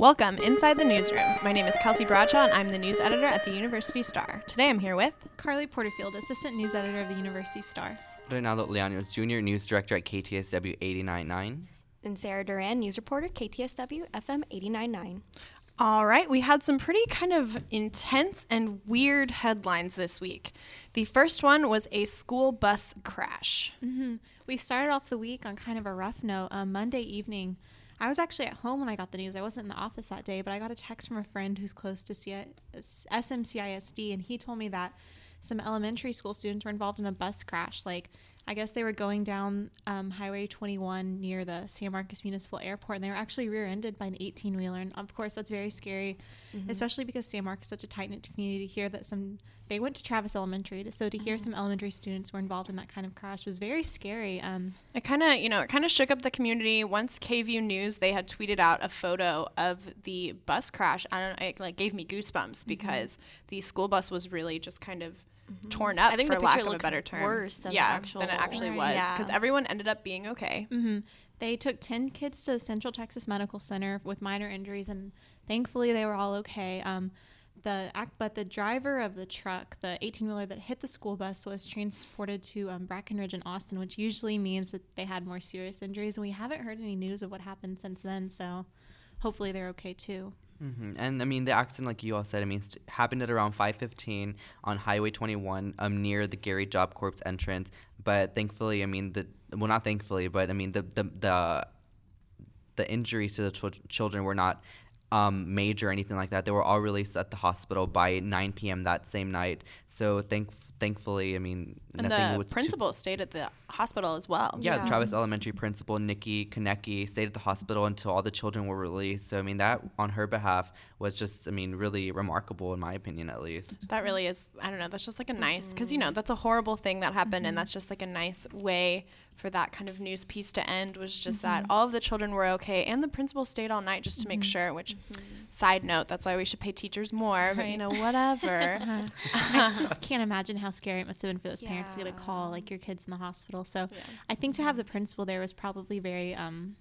Welcome inside the newsroom. My name is Kelsey Bradshaw, and I'm the news editor at the University Star. Today I'm here with Carly Porterfield, assistant news editor of the University Star. Ronaldo Leanos, junior news director at KTSW 899. And Sarah Duran, news reporter, KTSW FM 899. All right, we had some pretty kind of intense and weird headlines this week. The first one was a school bus crash. Mm-hmm. We started off the week on kind of a rough note. Um, Monday evening, I was actually at home when I got the news. I wasn't in the office that day, but I got a text from a friend who's close to C- SMCISD, and he told me that some elementary school students were involved in a bus crash. Like, I guess they were going down um, Highway 21 near the San Marcos Municipal Airport, and they were actually rear-ended by an 18-wheeler. And of course, that's very scary, mm-hmm. especially because San Marcos is such a tight-knit community. To hear that some they went to Travis Elementary, so to hear mm-hmm. some elementary students were involved in that kind of crash was very scary. Um, it kind of, you know, it kind of shook up the community. Once KVUE News they had tweeted out a photo of the bus crash, I don't know, it like gave me goosebumps mm-hmm. because the school bus was really just kind of mm-hmm. torn up. I think for the lack of a better term. Worse than yeah, actual than it actually was because yeah. everyone ended up being okay. Mm-hmm. They took ten kids to the Central Texas Medical Center with minor injuries, and thankfully they were all okay. Um, the act, but the driver of the truck, the 18 wheeler that hit the school bus, was transported to um, Brackenridge in Austin, which usually means that they had more serious injuries. And we haven't heard any news of what happened since then, so hopefully they're okay too. Mm-hmm. And I mean, the accident, like you all said, I mean, st- happened at around 5:15 on Highway 21, um, near the Gary Job Corps entrance. But thankfully, I mean, the well, not thankfully, but I mean, the the the, the injuries to the ch- children were not um, major or anything like that. They were all released at the hospital by 9 p.m. that same night. So thank thankfully, I mean, and nothing the principal stayed at the hospital as well. Yeah, yeah. Travis Elementary principal Nikki Konecki stayed at the hospital until all the children were released. So I mean, that on her behalf was just, I mean, really remarkable in my opinion, at least. That really is. I don't know. That's just like a nice, because you know that's a horrible thing that happened, mm-hmm. and that's just like a nice way for that kind of news piece to end. Was just mm-hmm. that all of the children were okay, and the principal stayed all night just to make mm-hmm. sure. Which, mm-hmm. Side note, that's why we should pay teachers more. Right. But you know, whatever. uh-huh. I just can't imagine how scary it must have been for those yeah. parents to get a call like your kid's in the hospital. So yeah. I think to have the principal there was probably very um,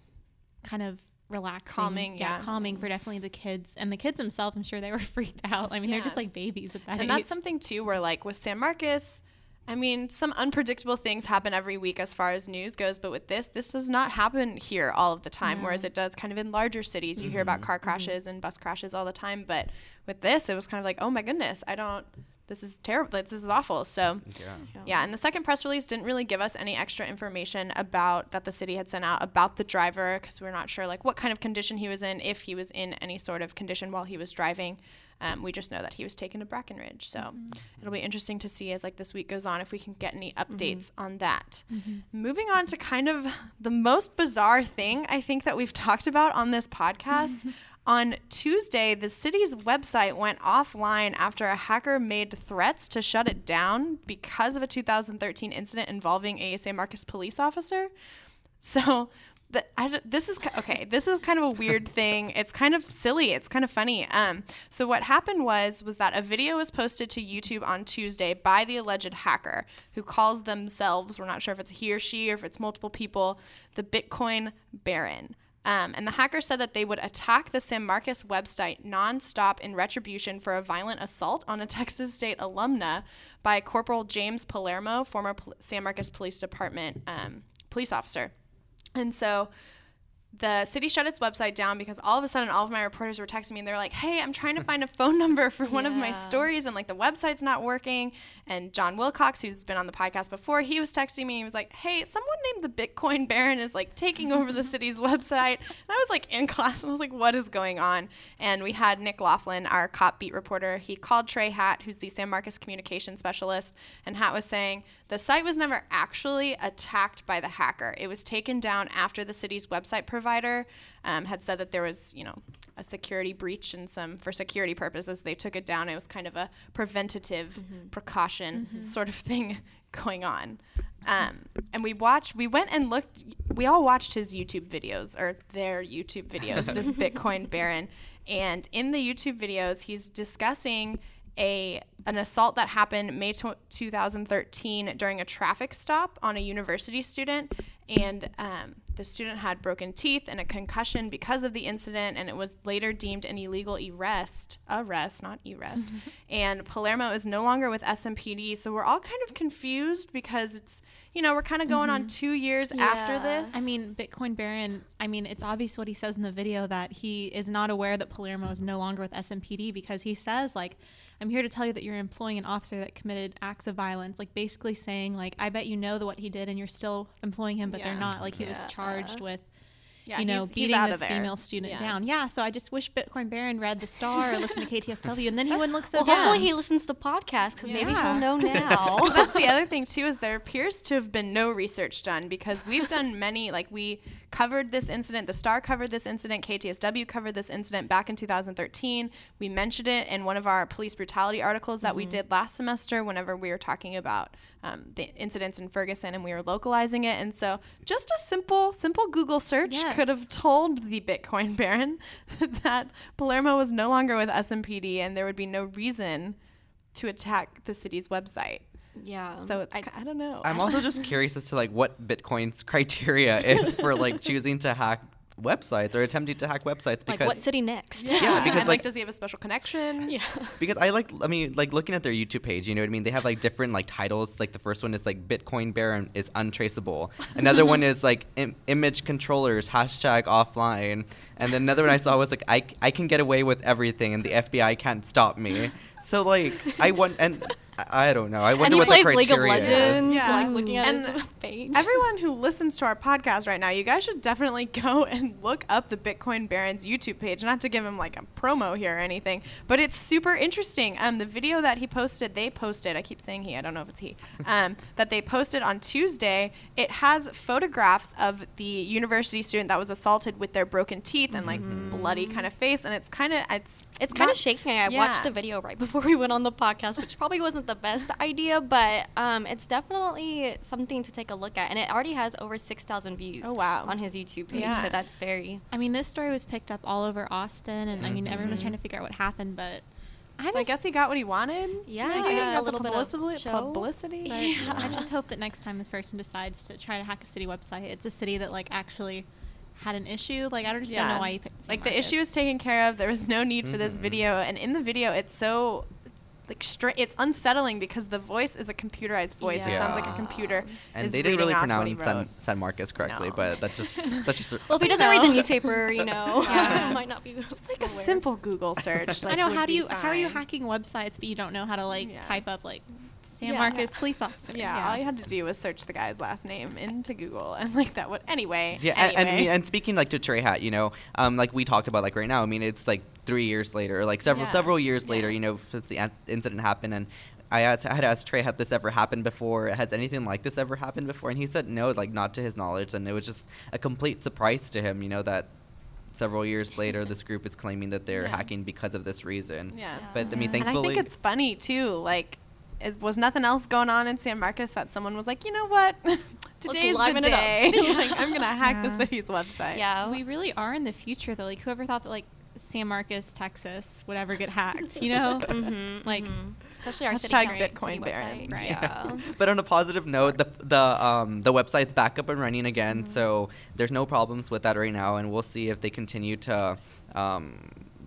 kind of relaxing, calming, yeah, yeah, calming for definitely the kids and the kids themselves. I'm sure they were freaked out. I mean, yeah. they're just like babies at that and age. that's something too, where like with San Marcos. I mean, some unpredictable things happen every week as far as news goes, but with this, this does not happen here all of the time, whereas it does kind of in larger cities. You mm-hmm. hear about mm-hmm. car crashes mm-hmm. and bus crashes all the time, but with this, it was kind of like, oh my goodness, I don't, this is terrible. Like, this is awful. So, yeah. yeah. And the second press release didn't really give us any extra information about that the city had sent out about the driver because we're not sure like what kind of condition he was in, if he was in any sort of condition while he was driving. Um, we just know that he was taken to Brackenridge. So mm-hmm. it'll be interesting to see as like this week goes on if we can get any updates mm-hmm. on that. Mm-hmm. Moving on to kind of the most bizarre thing I think that we've talked about on this podcast. On Tuesday, the city's website went offline after a hacker made threats to shut it down because of a 2013 incident involving a San Marcos police officer. So, the, I, this is okay. This is kind of a weird thing. It's kind of silly. It's kind of funny. Um, so what happened was was that a video was posted to YouTube on Tuesday by the alleged hacker who calls themselves. We're not sure if it's he or she or if it's multiple people. The Bitcoin Baron. Um, and the hacker said that they would attack the San Marcos website nonstop in retribution for a violent assault on a Texas State alumna by Corporal James Palermo, former San Marcos Police Department um, police officer. And so the city shut its website down because all of a sudden all of my reporters were texting me and they're like hey i'm trying to find a phone number for one yeah. of my stories and like the website's not working. And john wilcox who's been on the podcast before he was texting me he was like hey someone named the bitcoin baron is like taking over the city's website. And i was like in class and i was like what is going on? And we had nick laughlin our cop beat reporter. He called trey hatt who's the san marcos communication specialist and hatt was saying the site was never actually attacked by the hacker it was taken down after the city's website provider um, had said that there was, you know, a security breach and some for security purposes they took it down. It was kind of a preventative mm-hmm. precaution mm-hmm. sort of thing going on. Um, and we watched, we went and looked, we all watched his YouTube videos or their YouTube videos, this Bitcoin Baron. And in the YouTube videos, he's discussing a an assault that happened May tw 2013 during a traffic stop on a university student, and um, the student had broken teeth and a concussion because of the incident, and it was later deemed an illegal arrest, arrest, not arrest. and Palermo is no longer with SMPD, so we're all kind of confused because it's you know we're kind of going on two years after this. I mean, Bitcoin Baron, I mean, it's obvious what he says in the video that he is not aware that Palermo is no longer with SMPD because he says, like, I'm here to tell you that you're employing an officer that committed acts of violence. Like, basically saying, like, I bet you know the, what he did and you're still employing him, but Yeah. they're not. Like, he was charged with, yeah, you know, he's- he's beating out this female student Yeah. down. Yeah, so I just wish Bitcoin Baron read the Star or listened to KTSW and then he wouldn't look so well, dumb. hopefully he listens to podcasts because maybe he'll know now. That's the other thing too is there appears to have been no research done because we've done many like we covered this incident the star covered this incident KTSW covered this incident back in 2013 we mentioned it in one of our police brutality articles that we did last semester whenever we were talking about um, the incidents in Ferguson and we were localizing it and so just a simple simple Google search Yes. Could have told the Bitcoin Baron that Palermo was no longer with SMPD and there would be no reason to attack the city's website. yeah. So it's, I, I, I don't know. I'm also just curious as to like what Bitcoin's criteria is for like choosing to hack websites or attempting to hack websites like because what city next? Yeah, because, and, like, like- does he have a special connection? yeah. because I like I mean like looking at their YouTube page, you know what I mean? They have like different like titles. Like the first one is like Bitcoin Baron is untraceable. Another one is like Im- image controllers hashtag offline. And then another one I saw was like I I can get away with everything and the FBI can't stop me. So like I want and I, I don't know. I wonder And he what plays the League of criteria is. Yeah. like looking at And his page. Everyone who listens to our podcast right now, you guys should definitely go and look up the Bitcoin Baron's YouTube page. Not to give him like a promo here or anything, but it's super interesting. Um, the video that he posted, they posted. I keep saying he. I don't know if it's he. Um, that they posted on Tuesday. It has photographs of the university student that was assaulted with their broken teeth and like bloody kind of face, and it's kind of it's It's kind of shaking. I yeah. watched the video right before we went on the podcast, which probably wasn't the best idea, but um, it's definitely something to take a look at. And it already has over 6,000 views Oh, wow. on his YouTube page. Yeah. So that's very. I mean, this story was picked up all over Austin, and I mean, everyone was trying to figure out what happened, but I, So I guess he got what he wanted. Yeah, Maybe a got little the bit of publicity. publicity. but Yeah. I just hope that next time this person decides to try to hack a city website, it's a city that like actually had an issue. Like I don't just don't know why you picked. San like the issue Marcos. is taken care of. There was no need for this Mhm. video, and in the video, it's so like stra- it's unsettling because the voice is a computerized voice. It sounds like a computer. And is they didn't really off what he pronounce San, wrote. San Marcos correctly, No. but that's just that's just Well, if he doesn't read the newspaper, you know, Yeah. might not be Just like a simple Google search. Like, I like, know. How do be you how are you hacking websites, but you don't know how to like Yeah. type up like San Yeah. Marcos police officer? Yeah, all you had to do was search the guy's last name into Google, and like that would anyway. Yeah, and, and, I anyway. mean, and speaking like to Trey Hatt, you know, um, like we talked about, like right now, I mean, it's like three years later, or like several Yeah. several years later, you know, since the inc- incident happened, and I asked, I had asked Trey, had this ever happened before? Has anything like this ever happened before? And he said no, like not to his knowledge, and it was just a complete surprise to him, you know, that several years later, this group is claiming that they're Yeah. hacking because of this reason. Yeah. But I mean, Yeah. And I thankfully, think it's funny too. Like, is, was nothing else going on in San Marcos that someone was like, you know what, today's the liven it day. like, I'm gonna hack Yeah. the city's website. Yeah. we really are in the future though. Like whoever thought that like San Marcos, Texas would ever get hacked, you know? Mhm, Like- mhm. especially our city, Hashtag current Bitcoin city Baron. website. Right. Yeah. but on a positive note, the the um the website's back up and running again, so there's no problems with that right now, and we'll see if they continue to um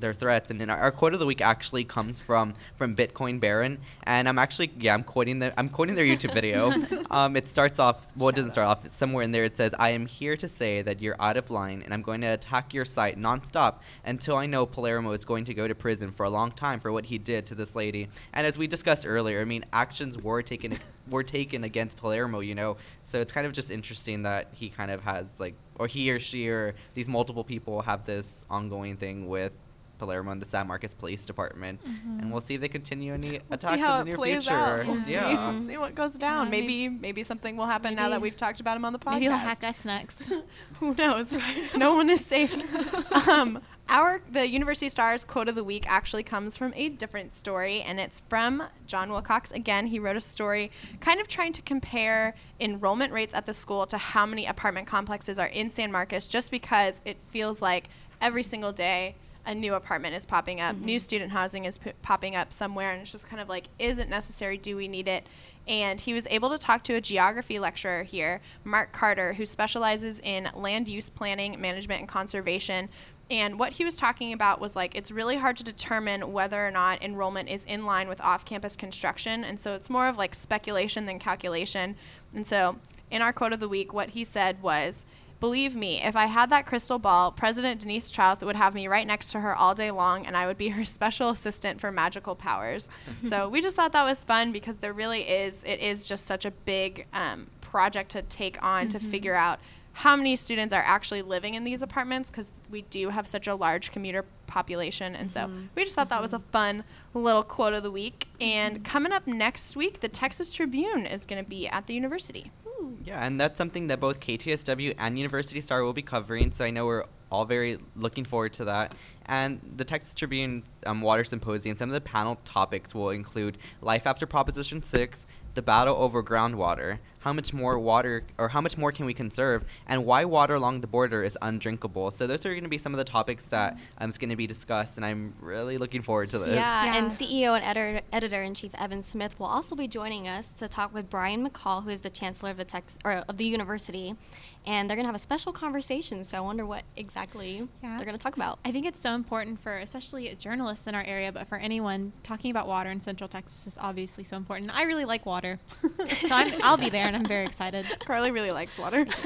their threats. And then our, our quote of the week actually comes from from Bitcoin Baron, and I'm actually yeah I'm quoting the I'm quoting their YouTube video. um, it starts off well it doesn't start off. It's somewhere in there. It says I am here to say that you're out of line, and I'm going to attack your site nonstop until I know Palermo is going to go to prison for a long time for what he did to this lady. And as we discussed earlier, I mean actions were taken were taken against Palermo, you know. So it's kind of just interesting that he kind of has like or he or she or these multiple people have this ongoing thing with Palermo and the San Marcos Police Department, and we'll see if they continue any We'll attacks see how in the it near plays future. out. We'll yeah. see, see what goes down. Yeah, maybe maybe- maybe something will happen now that we've talked about him on the podcast. Maybe he'll hack us next. Who knows? no one is safe. um, our the University Stars quote of the week actually comes from a different story, and it's from John Wilcox. Again, he wrote a story, kind of trying to compare enrollment rates at the school to how many apartment complexes are in San Marcos, just because it feels like every single day a new apartment is popping up, new mm-hmm. student housing is p- popping up somewhere, and it's just kind of like, is it necessary? Do we need it? And he was able to talk to a geography lecturer here, Mark Carter, who specializes in land use planning, management, and conservation. And what he was talking about was like it's really hard to determine whether or not enrollment is in line with off campus construction. And so it's more of like speculation than calculation. And so in our quote of the week, what he said was, Believe me, if I had that crystal ball, President Denise Trauth would have me right next to her all day long, and I would be her special assistant for magical powers. so we just thought that was fun because there really is, it is just such a big um, project to take on to mm-hmm. figure out how many students are actually living in these apartments because we do have such a large commuter population. And so mm-hmm. we just thought that was a mm-hmm. fun little quote of the week. And coming up next week, the Texas Tribune is going to be at the university. Yeah, and that's something that both KTSW and University Star will be covering. So I know we're all very looking forward to that. And the Texas Tribune um, Water Symposium, some of the panel topics will include life after Proposition 6, the battle over groundwater, how much more water or how much more can we conserve, and why water along the border is undrinkable. So those are going to be some of the topics that um, is going to be discussed, and I'm really looking forward to this. Yeah, Yeah. and CEO and editor, editor in chief Evan Smith will also be joining us to talk with Brian McCall, who is the chancellor of the Tex or of the university, and they're gonna have a special conversation. So I wonder what exactly Yeah. they're gonna talk about. I think it's so important for especially journalists in our area, but for anyone talking about water in Central Texas is obviously so important. I really like water, so I'm, I'll be there, and I'm very excited. Carly really likes water.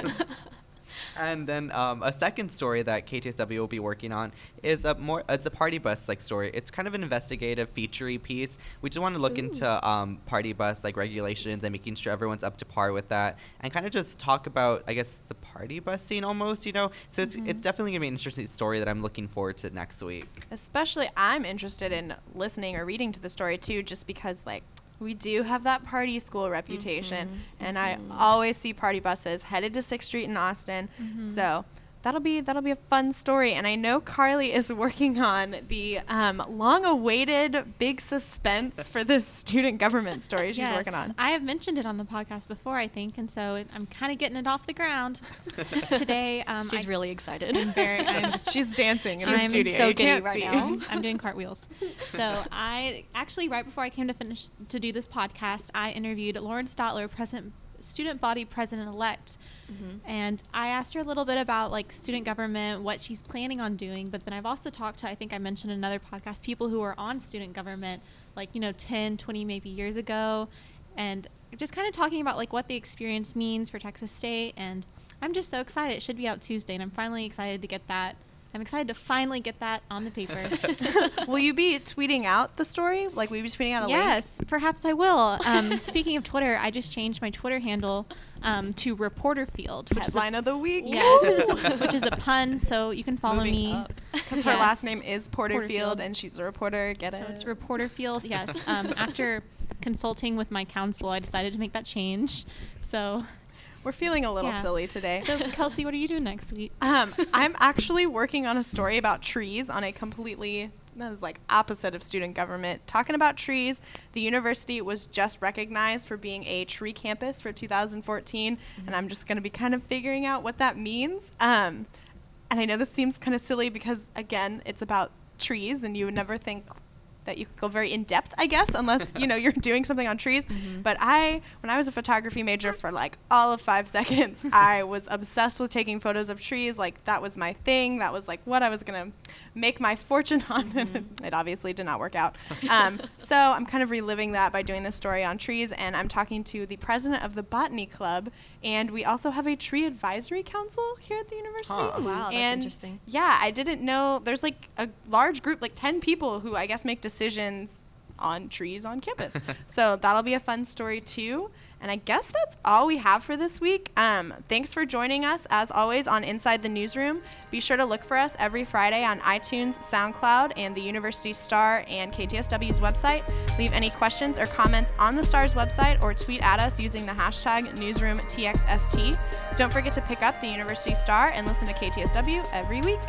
And then um, a second story that KTSW will be working on is a more it's a party bus like story. It's kind of an investigative featurey piece. We just want to look into um, party bus like regulations and making sure everyone's up to par with that, and kind of just talk about I guess the party bus scene almost. You know, so it's it's definitely gonna be an interesting story that I'm looking forward to next week. Especially, I'm interested in listening or reading to the story too, just because like we do have that party school reputation, mm-hmm. and I mm-hmm. always see party buses headed to Sixth Street in Austin. Mm-hmm. So that'll be that'll be a fun story. And I know Carly is working on the um, long-awaited big suspense for this student government story she's working Yes, on. I have mentioned it on the podcast before, I think, and so I'm kind of getting it off the ground today. Um, She's I- really excited. I'm very. I'm just She's dancing in the I'm studio. so You giddy right see. now. I'm doing cartwheels. So I actually, right before I came to finish to do this podcast, I interviewed Lauren Stotler, present student body president elect, mm-hmm. and I asked her a little bit about like student government, what she's planning on doing. But then I've also talked to, I think I mentioned in another podcast, people who are on student government, like you know, 10, 20 maybe years ago, and just kind of talking about like what the experience means for Texas State. And I'm just so excited. It should be out Tuesday, and I'm finally excited to get that. I'm excited to finally get that on the paper. Will you be tweeting out the story? Like, will you be tweeting out a link? yes, perhaps I will. Um, speaking of Twitter, I just changed my Twitter handle um, to Reporter Field, which is a, of the week. yes, which is a pun. So you can follow Moving me. Because her last name is Porterfield, Porterfield. and she's a reporter. Get so it? it's Reporter Field. Yes. Um, after consulting with my counsel, I decided to make that change. So, We're feeling a little Yeah. silly today. so Kelsey, what are you doing next week? um, I'm actually working on a story about trees on a completely that is like opposite of student government. Talking about trees, the university was just recognized for being a tree campus for 2014, and I'm just going to be kind of figuring out what that means. Um, and I know this seems kind of silly because again, it's about trees, and you would never think that you could go very in depth, I guess, unless you know you're doing something on trees. But I, when I was a photography major for like all of five seconds, I was obsessed with taking photos of trees. Like that was my thing. That was like what I was gonna make my fortune on. And it obviously did not work out. Um, so I'm kind of reliving that by doing this story on trees, and I'm talking to the president of the botany club, and we also have a tree advisory council here at the university. Huh. Wow, that's And interesting. Yeah, I didn't know there's like a large group, like 10 people who I guess make decisions on trees on campus. so that'll be a fun story too. And I guess that's all we have for this week. Um, thanks for joining us, as always, on Inside the Newsroom. Be sure to look for us every Friday on iTunes, SoundCloud, and the University Star and KTSW's website. Leave any questions or comments on the Star's website or tweet at us using the hashtag NewsroomTXST. Don't forget to pick up the University Star and listen to KTSW every week.